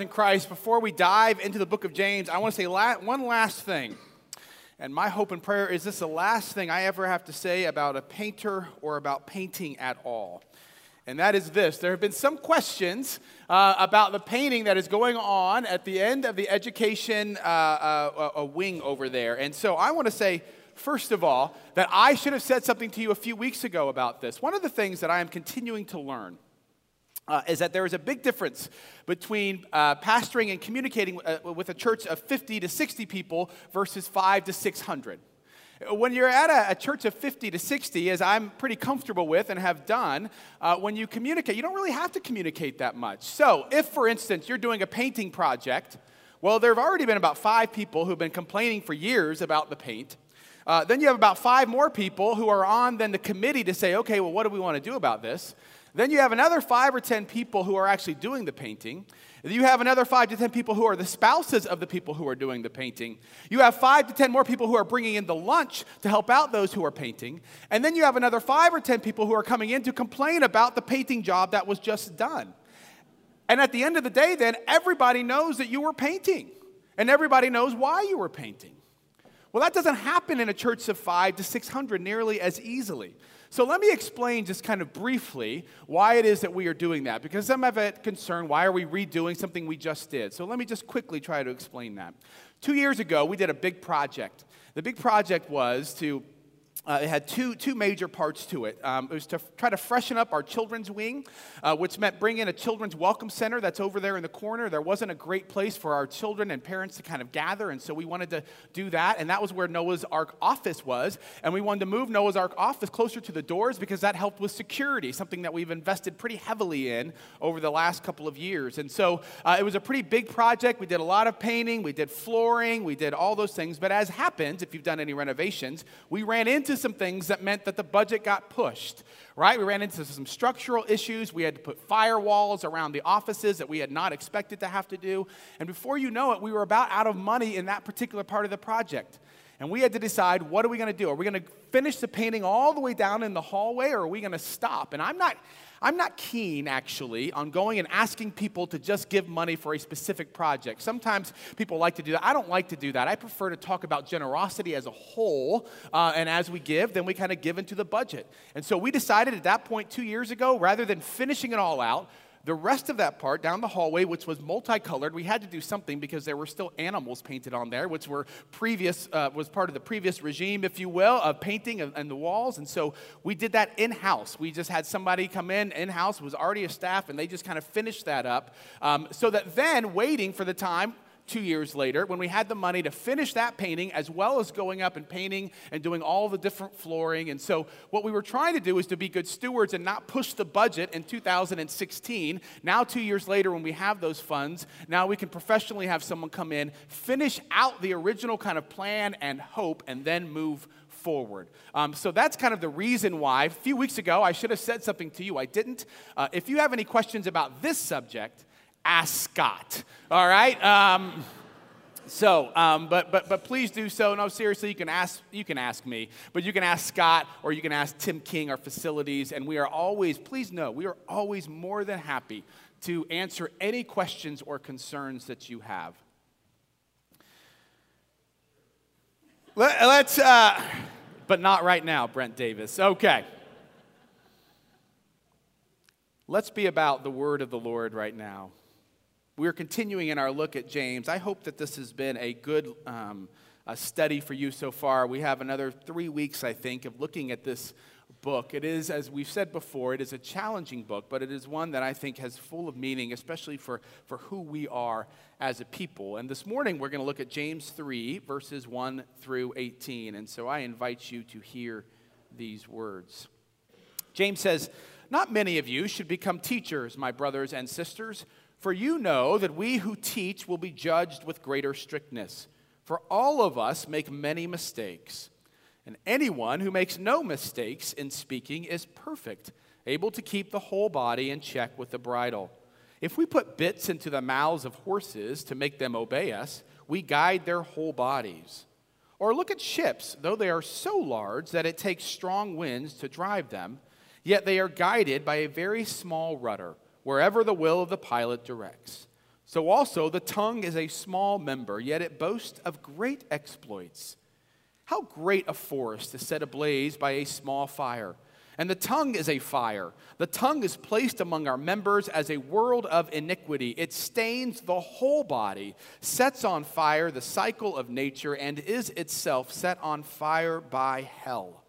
in Christ, before we dive into the book of James, I want to say la- one last thing. And my hope and prayer is this the last thing I ever have to say about a painter or about painting at all. And that is this there have been some questions uh, about the painting that is going on at the end of the education uh, uh, wing over there. And so I want to say, first of all, that I should have said something to you a few weeks ago about this. One of the things that I am continuing to learn uh, is that there is a big difference between uh, pastoring and communicating uh, with a church of 50 to 60 people versus 5 to 600. When you're at a, a church of 50 to 60, as I'm pretty comfortable with and have done, uh, when you communicate, you don't really have to communicate that much. So, if, for instance, you're doing a painting project, well, there have already been about five people who've been complaining for years about the paint. Uh, then you have about five more people who are on then the committee to say, okay, well, what do we want to do about this? Then you have another five or 10 people who are actually doing the painting. You have another five to 10 people who are the spouses of the people who are doing the painting. You have five to 10 more people who are bringing in the lunch to help out those who are painting. And then you have another five or 10 people who are coming in to complain about the painting job that was just done. And at the end of the day, then, everybody knows that you were painting, and everybody knows why you were painting. Well, that doesn't happen in a church of five to 600 nearly as easily. So let me explain just kind of briefly why it is that we are doing that, because some have a concern why are we redoing something we just did? So let me just quickly try to explain that. Two years ago, we did a big project. The big project was to uh, it had two, two major parts to it. Um, it was to try to freshen up our children's wing, uh, which meant bring in a children's welcome center that's over there in the corner. There wasn't a great place for our children and parents to kind of gather, and so we wanted to do that. And that was where Noah's Ark office was. And we wanted to move Noah's Ark office closer to the doors because that helped with security, something that we've invested pretty heavily in over the last couple of years. And so uh, it was a pretty big project. We did a lot of painting, we did flooring, we did all those things. But as happens, if you've done any renovations, we ran into into some things that meant that the budget got pushed, right? We ran into some structural issues. We had to put firewalls around the offices that we had not expected to have to do. And before you know it, we were about out of money in that particular part of the project. And we had to decide what are we going to do? Are we going to finish the painting all the way down in the hallway or are we going to stop? And I'm not I'm not keen, actually, on going and asking people to just give money for a specific project. Sometimes people like to do that. I don't like to do that. I prefer to talk about generosity as a whole, uh, and as we give, then we kind of give into the budget. And so we decided at that point two years ago, rather than finishing it all out, the rest of that part down the hallway, which was multicolored, we had to do something because there were still animals painted on there, which were previous, uh, was part of the previous regime, if you will, of painting and the walls. And so we did that in house. We just had somebody come in in house, was already a staff, and they just kind of finished that up. Um, so that then, waiting for the time two years later when we had the money to finish that painting as well as going up and painting and doing all the different flooring. And so, what we were trying to do is to be good stewards and not push the budget in 2016. Now, two years later, when we have those funds, now we can professionally have someone come in, finish out the original kind of plan and hope, and then move forward. Um, so that's kind of the reason why. A few weeks ago, I should have said something to you. I didn't. Uh, if you have any questions about this subject, ask Scott. All right? Um, so, um, but, but, but please do so. No, seriously, you can, ask, you can ask me, but you can ask Scott or you can ask Tim King, our facilities, and we are always, please know, we are always more than happy to answer any questions or concerns that you have. Let, us uh, but not right now, Brent Davis. Okay. Let's be about the word of the Lord right now. We're continuing in our look at James. I hope that this has been a good um, a study for you so far. We have another three weeks, I think, of looking at this book. It is, as we've said before, it is a challenging book, but it is one that I think has full of meaning, especially for, for who we are as a people. And this morning, we're going to look at James 3, verses 1 through 18. And so I invite you to hear these words. James says, Not many of you should become teachers, my brothers and sisters for you know that we who teach will be judged with greater strictness. For all of us make many mistakes. And anyone who makes no mistakes in speaking is perfect, able to keep the whole body in check with the bridle. If we put bits into the mouths of horses to make them obey us, we guide their whole bodies. Or look at ships, though they are so large that it takes strong winds to drive them, yet they are guided by a very small rudder wherever the will of the pilot directs. So also the tongue is a small member, yet it boasts of great exploits. How great a forest is set ablaze by a small fire! And the tongue is a fire. The tongue is placed among our members as a world of iniquity. It stains the whole body, sets on fire the cycle of nature, and is itself set on fire by hell.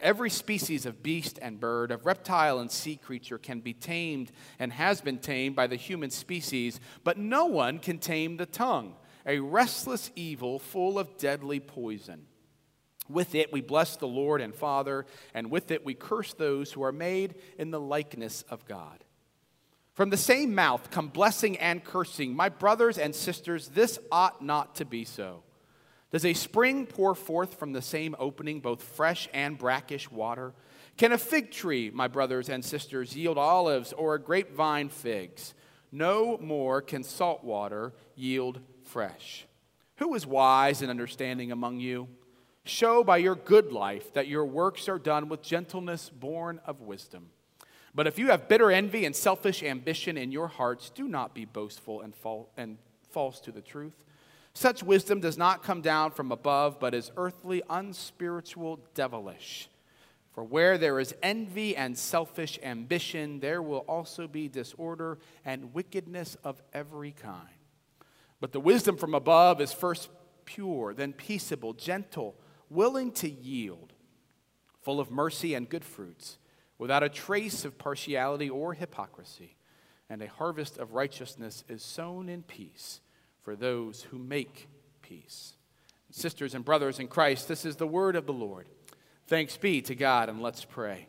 Every species of beast and bird, of reptile and sea creature can be tamed and has been tamed by the human species, but no one can tame the tongue, a restless evil full of deadly poison. With it we bless the Lord and Father, and with it we curse those who are made in the likeness of God. From the same mouth come blessing and cursing. My brothers and sisters, this ought not to be so. Does a spring pour forth from the same opening both fresh and brackish water? Can a fig tree, my brothers and sisters, yield olives or a grapevine figs? No more can salt water yield fresh. Who is wise and understanding among you? Show by your good life that your works are done with gentleness born of wisdom. But if you have bitter envy and selfish ambition in your hearts, do not be boastful and, false to the truth. Such wisdom does not come down from above, but is earthly, unspiritual, devilish. For where there is envy and selfish ambition, there will also be disorder and wickedness of every kind. But the wisdom from above is first pure, then peaceable, gentle, willing to yield, full of mercy and good fruits, without a trace of partiality or hypocrisy. And a harvest of righteousness is sown in peace for those who make peace. Sisters and brothers in Christ, this is the word of the Lord. Thanks be to God, and let's pray.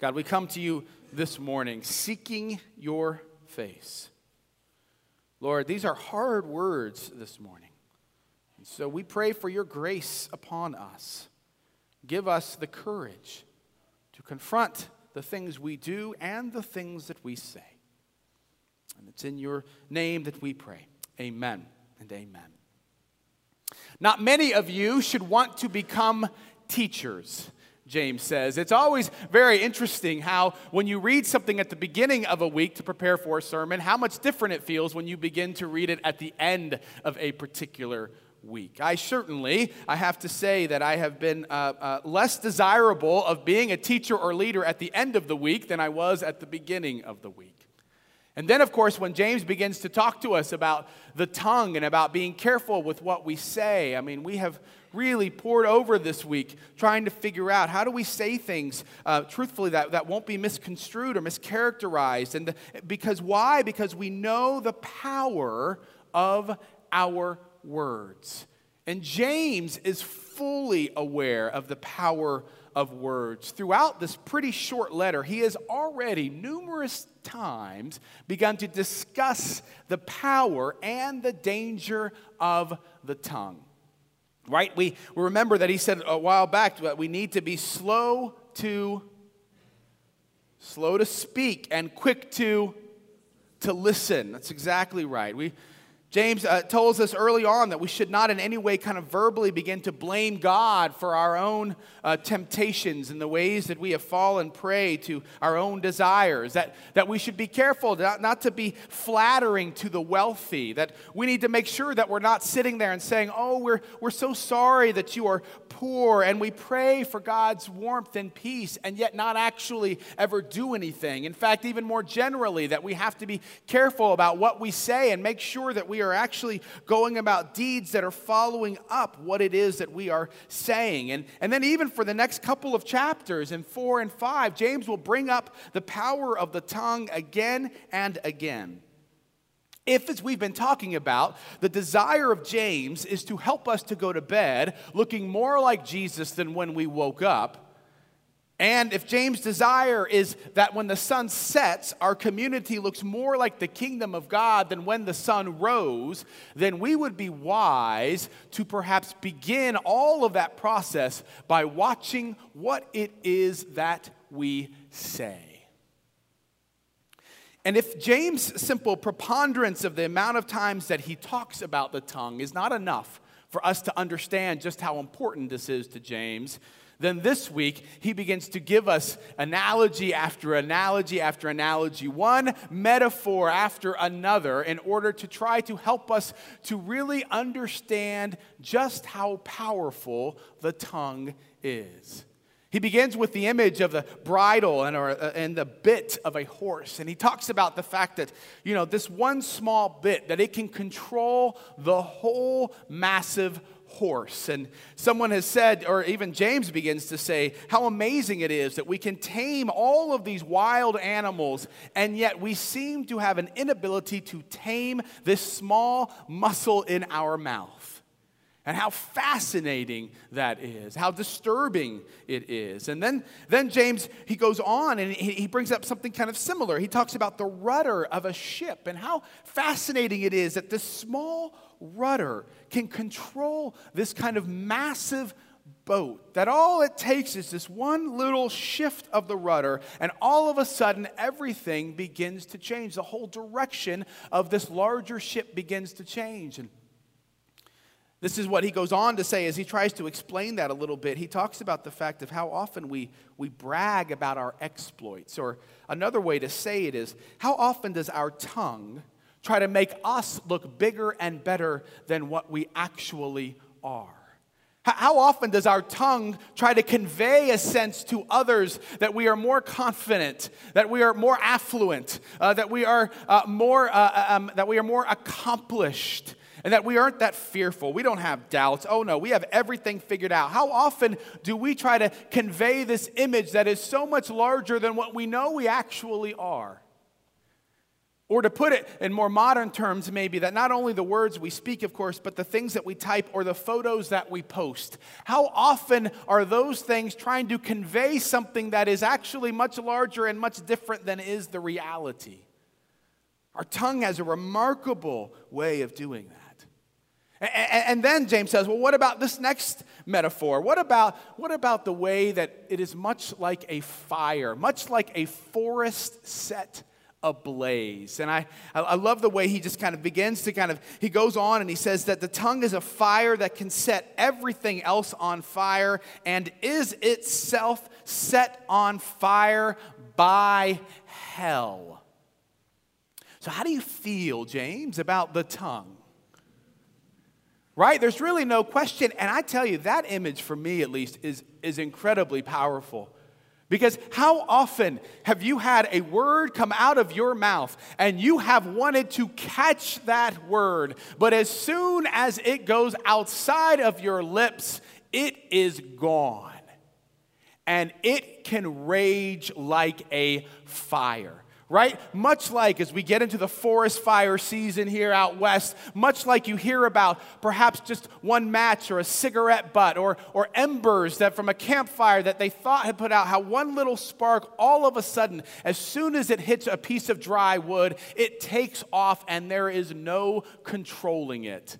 God, we come to you this morning seeking your face. Lord, these are hard words this morning. And so we pray for your grace upon us. Give us the courage to confront the things we do and the things that we say. And it's in your name that we pray. Amen and amen. Not many of you should want to become teachers. James says. It's always very interesting how, when you read something at the beginning of a week to prepare for a sermon, how much different it feels when you begin to read it at the end of a particular week. I certainly, I have to say that I have been uh, uh, less desirable of being a teacher or leader at the end of the week than I was at the beginning of the week. And then, of course, when James begins to talk to us about the tongue and about being careful with what we say, I mean, we have really poured over this week trying to figure out how do we say things uh, truthfully that, that won't be misconstrued or mischaracterized. And the, because why? Because we know the power of our words. And James is fully aware of the power of words. Throughout this pretty short letter, he has already numerous times begun to discuss the power and the danger of the tongue. Right? We, we remember that he said a while back that we need to be slow to slow to speak and quick to to listen. That's exactly right. We James uh, tells us early on that we should not in any way kind of verbally begin to blame God for our own uh, temptations and the ways that we have fallen prey to our own desires. That, that we should be careful not, not to be flattering to the wealthy. That we need to make sure that we're not sitting there and saying, Oh, we're, we're so sorry that you are poor. And we pray for God's warmth and peace and yet not actually ever do anything. In fact, even more generally, that we have to be careful about what we say and make sure that we are are actually going about deeds that are following up what it is that we are saying. And, and then, even for the next couple of chapters in four and five, James will bring up the power of the tongue again and again. If, as we've been talking about, the desire of James is to help us to go to bed looking more like Jesus than when we woke up, and if James' desire is that when the sun sets, our community looks more like the kingdom of God than when the sun rose, then we would be wise to perhaps begin all of that process by watching what it is that we say. And if James' simple preponderance of the amount of times that he talks about the tongue is not enough for us to understand just how important this is to James, Then this week, he begins to give us analogy after analogy after analogy, one metaphor after another, in order to try to help us to really understand just how powerful the tongue is. He begins with the image of the bridle and, or, uh, and the bit of a horse. And he talks about the fact that, you know, this one small bit, that it can control the whole massive horse. And someone has said, or even James begins to say, how amazing it is that we can tame all of these wild animals, and yet we seem to have an inability to tame this small muscle in our mouth. And how fascinating that is, how disturbing it is. And then, then James, he goes on and he, he brings up something kind of similar. He talks about the rudder of a ship and how fascinating it is that this small rudder can control this kind of massive boat. That all it takes is this one little shift of the rudder, and all of a sudden, everything begins to change. The whole direction of this larger ship begins to change. And this is what he goes on to say as he tries to explain that a little bit. He talks about the fact of how often we, we brag about our exploits. Or another way to say it is, how often does our tongue try to make us look bigger and better than what we actually are. How often does our tongue try to convey a sense to others that we are more confident, that we are more affluent, uh, that we are uh, more uh, uh, um, that we are more accomplished, and that we aren't that fearful? We don't have doubts. Oh no, we have everything figured out. How often do we try to convey this image that is so much larger than what we know we actually are? Or to put it in more modern terms, maybe, that not only the words we speak, of course, but the things that we type or the photos that we post. How often are those things trying to convey something that is actually much larger and much different than is the reality? Our tongue has a remarkable way of doing that. And then James says, well, what about this next metaphor? What about, what about the way that it is much like a fire, much like a forest set ablaze. And I, I love the way he just kind of begins to kind of, he goes on and he says that the tongue is a fire that can set everything else on fire and is itself set on fire by hell. So, how do you feel, James, about the tongue? Right? There's really no question. And I tell you, that image, for me at least, is, is incredibly powerful. Because how often have you had a word come out of your mouth and you have wanted to catch that word, but as soon as it goes outside of your lips, it is gone. And it can rage like a fire right? Much like as we get into the forest fire season here out west, much like you hear about perhaps just one match or a cigarette butt or, or embers that from a campfire that they thought had put out, how one little spark all of a sudden, as soon as it hits a piece of dry wood, it takes off and there is no controlling it.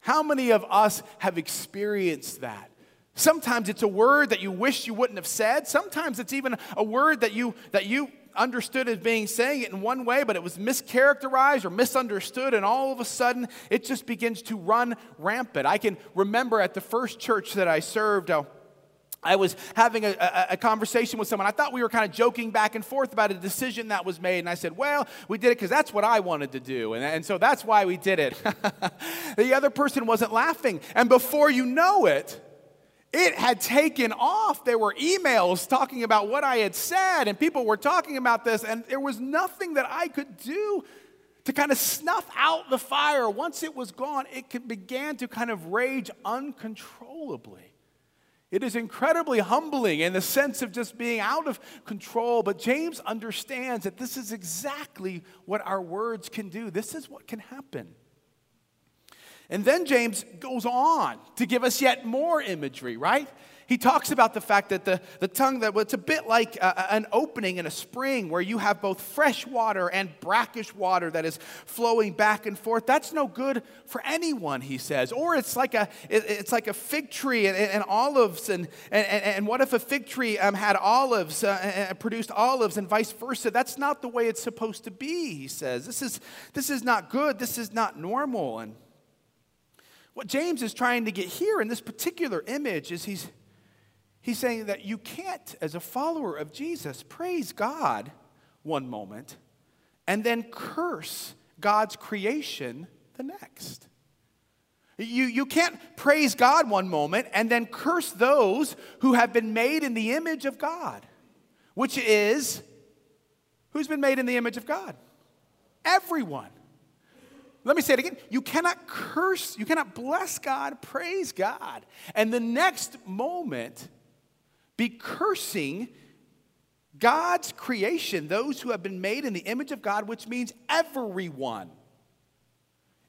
How many of us have experienced that? Sometimes it's a word that you wish you wouldn't have said. Sometimes it's even a word that you that you understood as being saying it in one way, but it was mischaracterized or misunderstood, and all of a sudden it just begins to run rampant. I can remember at the first church that I served, uh, I was having a, a, a, conversation with someone. I thought we were kind of joking back and forth about a decision that was made. And I said, Well, we did it because that's what I wanted to do. And, and so that's why we did it. the other person wasn't laughing. And before you know it, it had taken off. There were emails talking about what I had said, and people were talking about this, and there was nothing that I could do to kind of snuff out the fire. Once it was gone, it began to kind of rage uncontrollably. It is incredibly humbling in the sense of just being out of control, but James understands that this is exactly what our words can do. This is what can happen. And then James goes on to give us yet more imagery, right? He talks about the fact that the, the tongue, that it's a bit like a, an opening in a spring where you have both fresh water and brackish water that is flowing back and forth. That's no good for anyone, he says. Or it's like a, it, it's like a fig tree and, and olives. And, and, and what if a fig tree um, had olives, uh, and produced olives, and vice versa? That's not the way it's supposed to be, he says. This is, this is not good. This is not normal. And what James is trying to get here in this particular image is he's, He's saying that you can't, as a follower of Jesus, praise God one moment and then curse God's creation the next. You, you can't praise God one moment and then curse those who have been made in the image of God, which is who's been made in the image of God? Everyone. Let me say it again. You cannot curse, you cannot bless God, praise God, and the next moment be cursing God's creation, those who have been made in the image of God, which means everyone.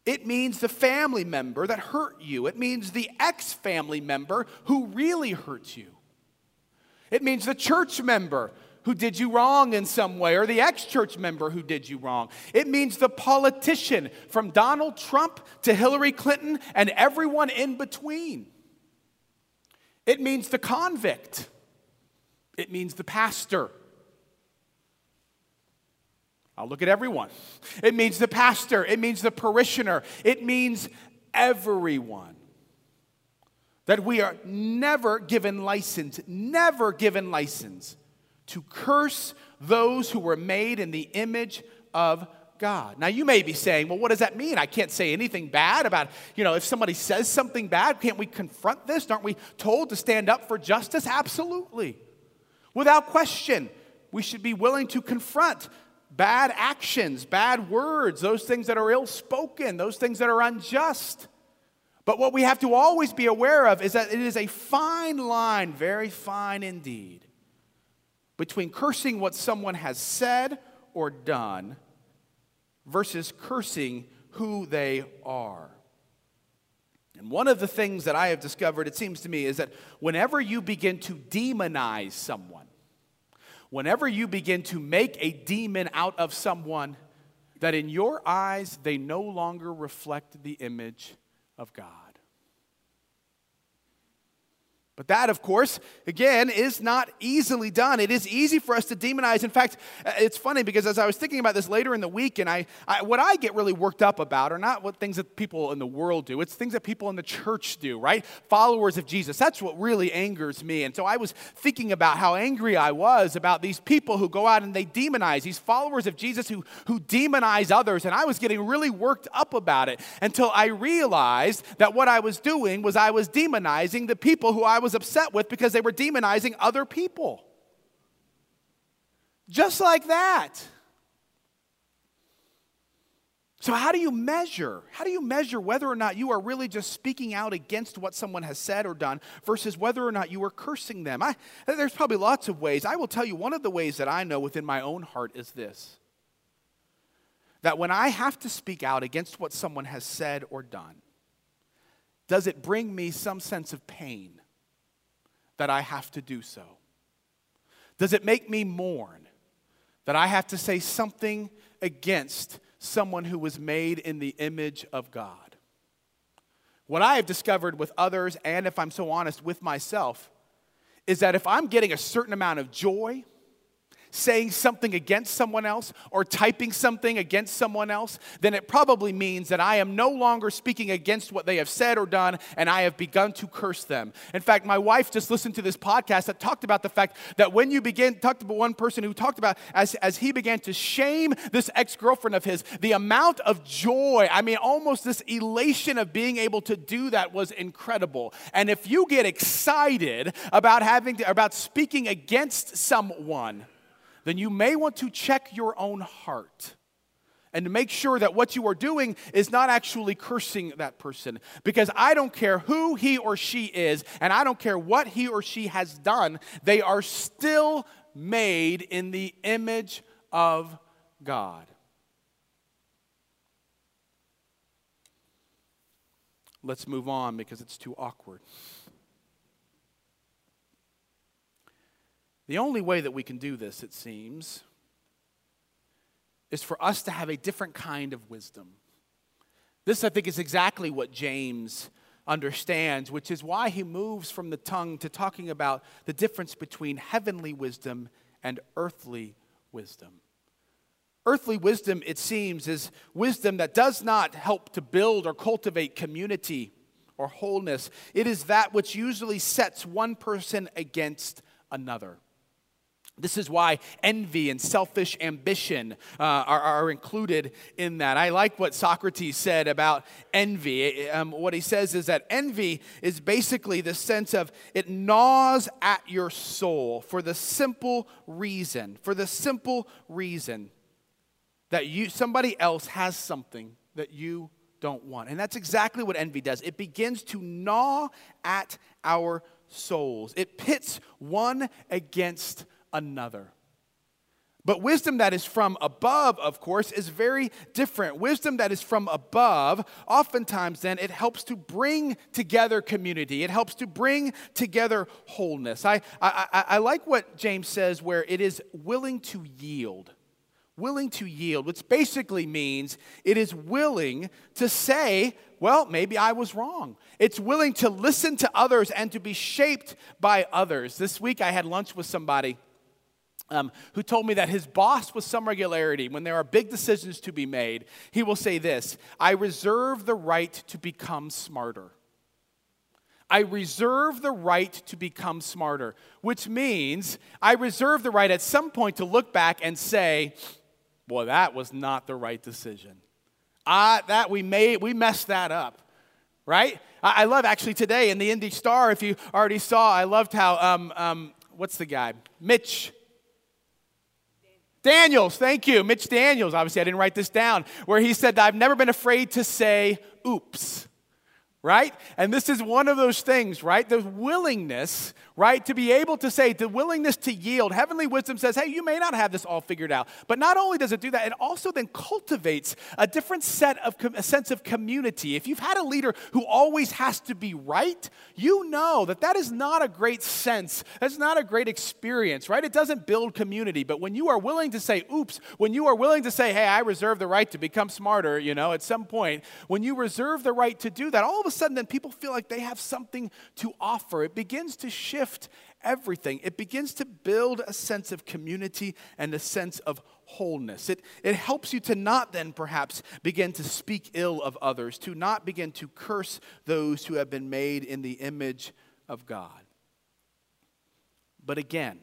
It means the family member that hurt you. It means the ex family member who really hurt you. It means the church member who did you wrong in some way, or the ex church member who did you wrong. It means the politician from Donald Trump to Hillary Clinton and everyone in between. It means the convict. It means the pastor. I'll look at everyone. It means the pastor, it means the parishioner, it means everyone. That we are never given license, never given license to curse those who were made in the image of God. Now you may be saying, well, what does that mean? I can't say anything bad about, you know, if somebody says something bad, can't we confront this? Aren't we told to stand up for justice? Absolutely. Without question, we should be willing to confront bad actions, bad words, those things that are ill spoken, those things that are unjust. But what we have to always be aware of is that it is a fine line, very fine indeed, between cursing what someone has said or done versus cursing who they are. And one of the things that I have discovered, it seems to me, is that whenever you begin to demonize someone, whenever you begin to make a demon out of someone, that in your eyes they no longer reflect the image of God. But that, of course, again, is not easily done. It is easy for us to demonize. In fact, uh, it's funny because as I was thinking about this later in the week, and I, I, what I get really worked up about are not what things that people in the world do, it's things that people in the church do, right? Followers of Jesus. That's what really angers me. And so I was thinking about how angry I was about these people who go out and they demonize, these followers of Jesus who, who demonize others. And I was getting really worked up about it until I realized that what I was doing was I was demonizing the people who I was was upset with because they were demonizing other people. Just like that. So, how do you measure? How do you measure whether or not you are really just speaking out against what someone has said or done versus whether or not you are cursing them? I, there's probably lots of ways. I will tell you one of the ways that I know within my own heart is this that when I have to speak out against what someone has said or done, does it bring me some sense of pain? That I have to do so? Does it make me mourn that I have to say something against someone who was made in the image of God? What I have discovered with others, and if I'm so honest, with myself, is that if I'm getting a certain amount of joy, saying something against someone else or typing something against someone else, then it probably means that I am no longer speaking against what they have said or done and I have begun to curse them. In fact, my wife just listened to this podcast that talked about the fact that when you begin, talked about one person who talked about as, as he began to shame this ex girlfriend of his, the amount of joy, I mean, almost this elation of being able to do that was incredible. And if you get excited about having to, about speaking against someone, then you may want to check your own heart and to make sure that what you are doing is not actually cursing that person. Because I don't care who he or she is, and I don't care what he or she has done, they are still made in the image of God. Let's move on because it's too awkward. The only way that we can do this, it seems, is for us to have a different kind of wisdom. This, I think, is exactly what James understands, which is why he moves from the tongue to talking about the difference between heavenly wisdom and earthly wisdom. Earthly wisdom, it seems, is wisdom that does not help to build or cultivate community or wholeness. It is that which usually sets one person against another. This is why envy and selfish ambition uh, are, are, included in that. I like what Socrates said about envy. Um, what he says is that envy is basically the sense of it gnaws at your soul for the simple reason, for the simple reason that you somebody else has something that you don't want. And that's exactly what envy does. It begins to gnaw at our souls. It pits one against another. But wisdom that is from above, of course, is very different. Wisdom that is from above, oftentimes then, it helps to bring together community. It helps to bring together wholeness. I, I, I, like what James says, where it is willing to yield. Willing to yield, which basically means it is willing to say, well, maybe I was wrong. It's willing to listen to others and to be shaped by others. This week I had lunch with somebody um, who told me that his boss, with some regularity, when there are big decisions to be made, he will say this I reserve the right to become smarter. I reserve the right to become smarter, which means I reserve the right at some point to look back and say, Well, that was not the right decision. Ah, that we made, we messed that up, right? I, love actually today in the Indy Star, if you already saw, I loved how, um, um, what's the guy? Mitch Daniels, thank you. Mitch Daniels, obviously, I didn't write this down, where he said, I've never been afraid to say oops right? And this is one of those things, right? The willingness, right, to be able to say, the willingness to yield. Heavenly wisdom says, hey, you may not have this all figured out. But not only does it do that, it also then cultivates a different set of a sense of community. If you've had a leader who always has to be right, you know that that is not a great sense. That's not a great experience, right? It doesn't build community. But when you are willing to say, oops, when you are willing to say, hey, I reserve the right to become smarter, you know, at some point, when you reserve the right to do that, all of a sudden then people feel like they have something to offer. It begins to shift everything. It begins to build a sense of community and a sense of wholeness. It, it helps you to not then perhaps begin to speak ill of others, to not begin to curse those who have been made in the image of God. But again,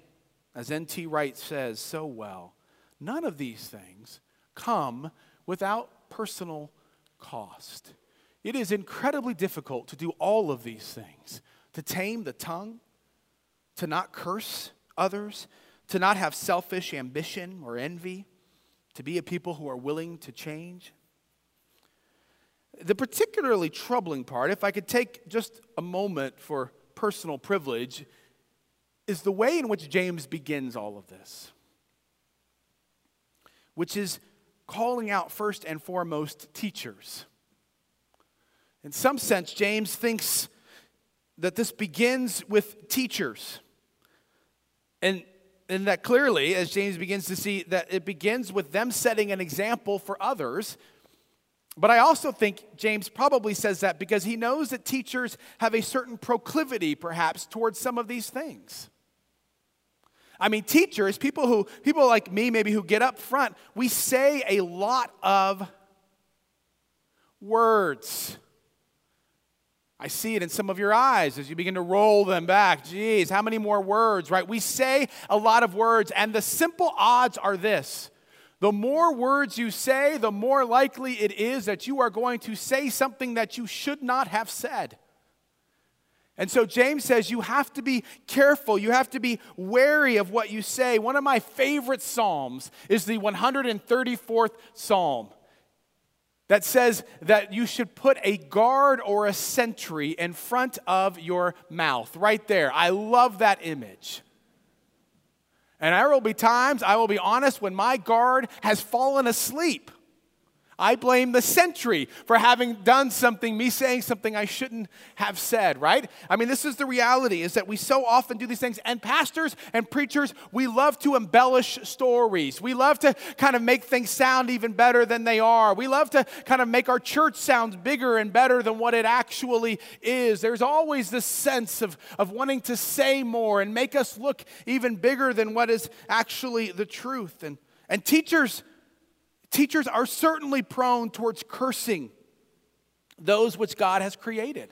as N.T. Wright says so well, none of these things come without personal cost. It is incredibly difficult to do all of these things to tame the tongue, to not curse others, to not have selfish ambition or envy, to be a people who are willing to change. The particularly troubling part, if I could take just a moment for personal privilege, is the way in which James begins all of this, which is calling out first and foremost teachers. In some sense, James thinks that this begins with teachers. And, and that clearly, as James begins to see, that it begins with them setting an example for others. But I also think James probably says that because he knows that teachers have a certain proclivity, perhaps, towards some of these things. I mean, teachers, people who, people like me, maybe who get up front, we say a lot of words. I see it in some of your eyes as you begin to roll them back. Geez, how many more words, right? We say a lot of words, and the simple odds are this the more words you say, the more likely it is that you are going to say something that you should not have said. And so James says you have to be careful. You have to be wary of what you say. One of my favorite Psalms is the 134th Psalm that says that you should put a guard or a sentry in front of your mouth, right there. I love that image. And there will be times, I will be honest, when my guard has fallen asleep. I blame the sentry for having done something, me saying something I shouldn't have said, right? I mean, this is the reality is that we so often do these things. And pastors and preachers, we love to embellish stories. We love to kind of make things sound even better than they are. We love to kind of make our church sound bigger and better than what it actually is. There's always this sense of, of wanting to say more and make us look even bigger than what is actually the truth. And, and teachers, Teachers are certainly prone towards cursing those which God has created.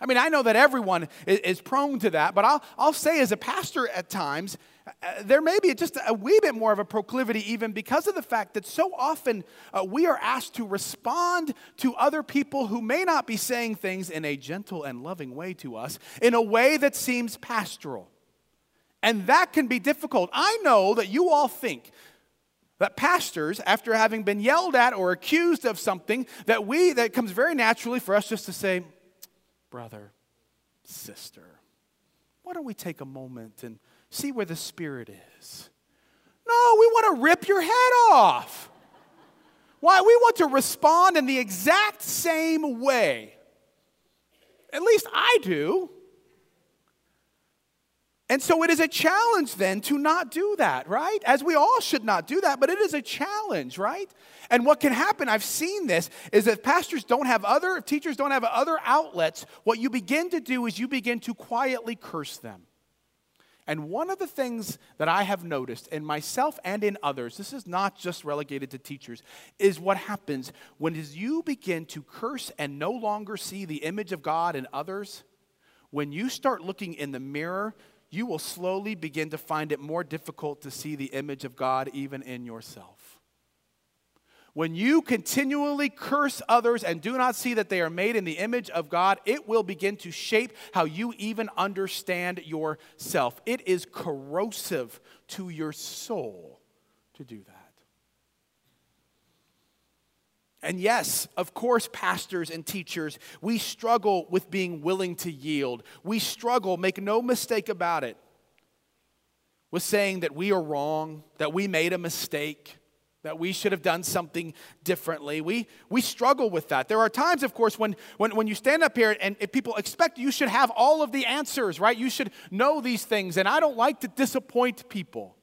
I mean, I know that everyone is, prone to that, but I'll, I'll say as a pastor at times, uh, there may be just a wee bit more of a proclivity, even because of the fact that so often uh, we are asked to respond to other people who may not be saying things in a gentle and loving way to us, in a way that seems pastoral. And that can be difficult. I know that you all think that pastors, after having been yelled at or accused of something, that we, that comes very naturally for us just to say, brother, sister, why don't we take a moment and see where the Spirit is? No, we want to rip your head off. Why? We want to respond in the exact same way. At least I do. And so it is a challenge then to not do that, right? As we all should not do that, but it is a challenge, right? And what can happen, I've seen this, is that pastors don't have other, if teachers don't have other outlets. What you begin to do is you begin to quietly curse them. And one of the things that I have noticed in myself and in others, this is not just relegated to teachers, is what happens when as you begin to curse and no longer see the image of God in others, when you start looking in the mirror you will slowly begin to find it more difficult to see the image of God even in yourself. When you continually curse others and do not see that they are made in the image of God, it will begin to shape how you even understand yourself. It is corrosive to your soul to do that. And yes, of course, pastors and teachers, we struggle with being willing to yield. We struggle, make no mistake about it, with saying that we are wrong, that we made a mistake, that we should have done something differently. We, we struggle with that. There are times, of course, when, when, when you stand up here and people expect you should have all of the answers, right? You should know these things. And I don't like to disappoint people.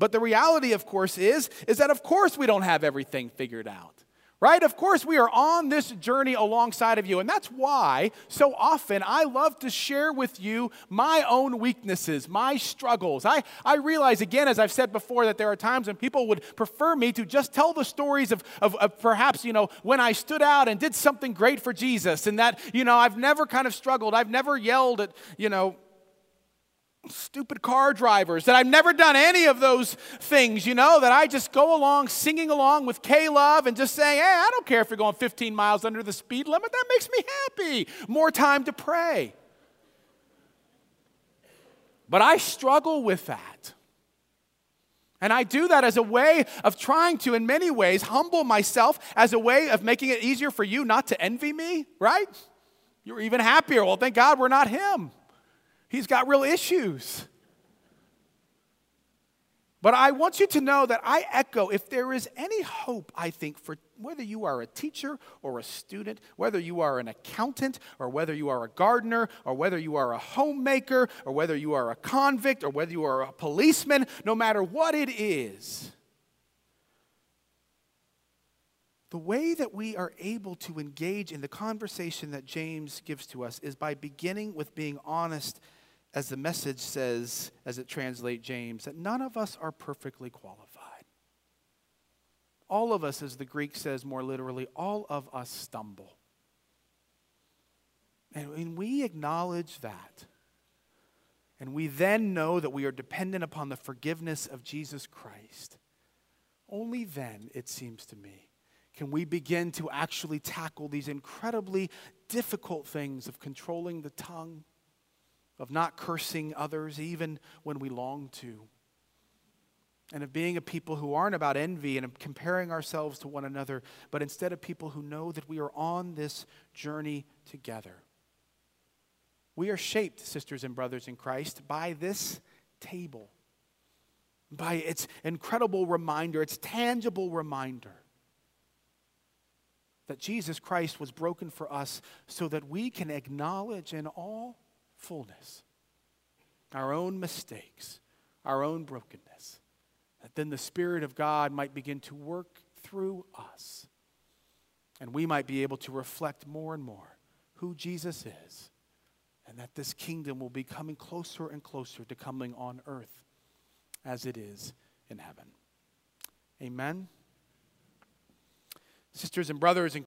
But the reality, of course, is, is that of course we don't have everything figured out. Right? Of course, we are on this journey alongside of you. And that's why so often I love to share with you my own weaknesses, my struggles. I, I realize, again, as I've said before, that there are times when people would prefer me to just tell the stories of, of, of perhaps, you know, when I stood out and did something great for Jesus. And that, you know, I've never kind of struggled. I've never yelled at, you know, stupid car drivers, that I've never done any of those things, you know, that I just go along singing along with K Love and just saying, hey, I don't care if you're going 15 miles under the speed limit. That makes me happy. More time to pray. But I struggle with that. And I do that as a way of trying to, in many ways, humble myself, as a way of making it easier for you not to envy me, right? You're even happier. Well, thank God we're not him. He's got real issues. But I want you to know that I echo if there is any hope, I think, for whether you are a teacher or a student, whether you are an accountant or whether you are a gardener or whether you are a homemaker or whether you are a convict or whether you are a policeman, no matter what it is, the way that we are able to engage in the conversation that James gives to us is by beginning with being honest as the message says, as it translates James, that none of us are perfectly qualified. All of us, as the Greek says more literally, all of us stumble. And when we acknowledge that, and we then know that we are dependent upon the forgiveness of Jesus Christ, only then, it seems to me, can we begin to actually tackle these incredibly difficult things of controlling the tongue of not cursing others even when we long to, and of being a people who aren't about envy and comparing ourselves to one another, but instead of people who know that we are on this journey together. We are shaped, sisters and brothers in Christ, by this table, by its incredible reminder, its tangible reminder that Jesus Christ was broken for us so that we can acknowledge in all fullness, our own mistakes, our own brokenness, that then the Spirit of God might begin to work through us. And we might be able to reflect more and more who Jesus is, and that this kingdom will be coming closer and closer to coming on earth as it is in heaven. Amen. Sisters and brothers in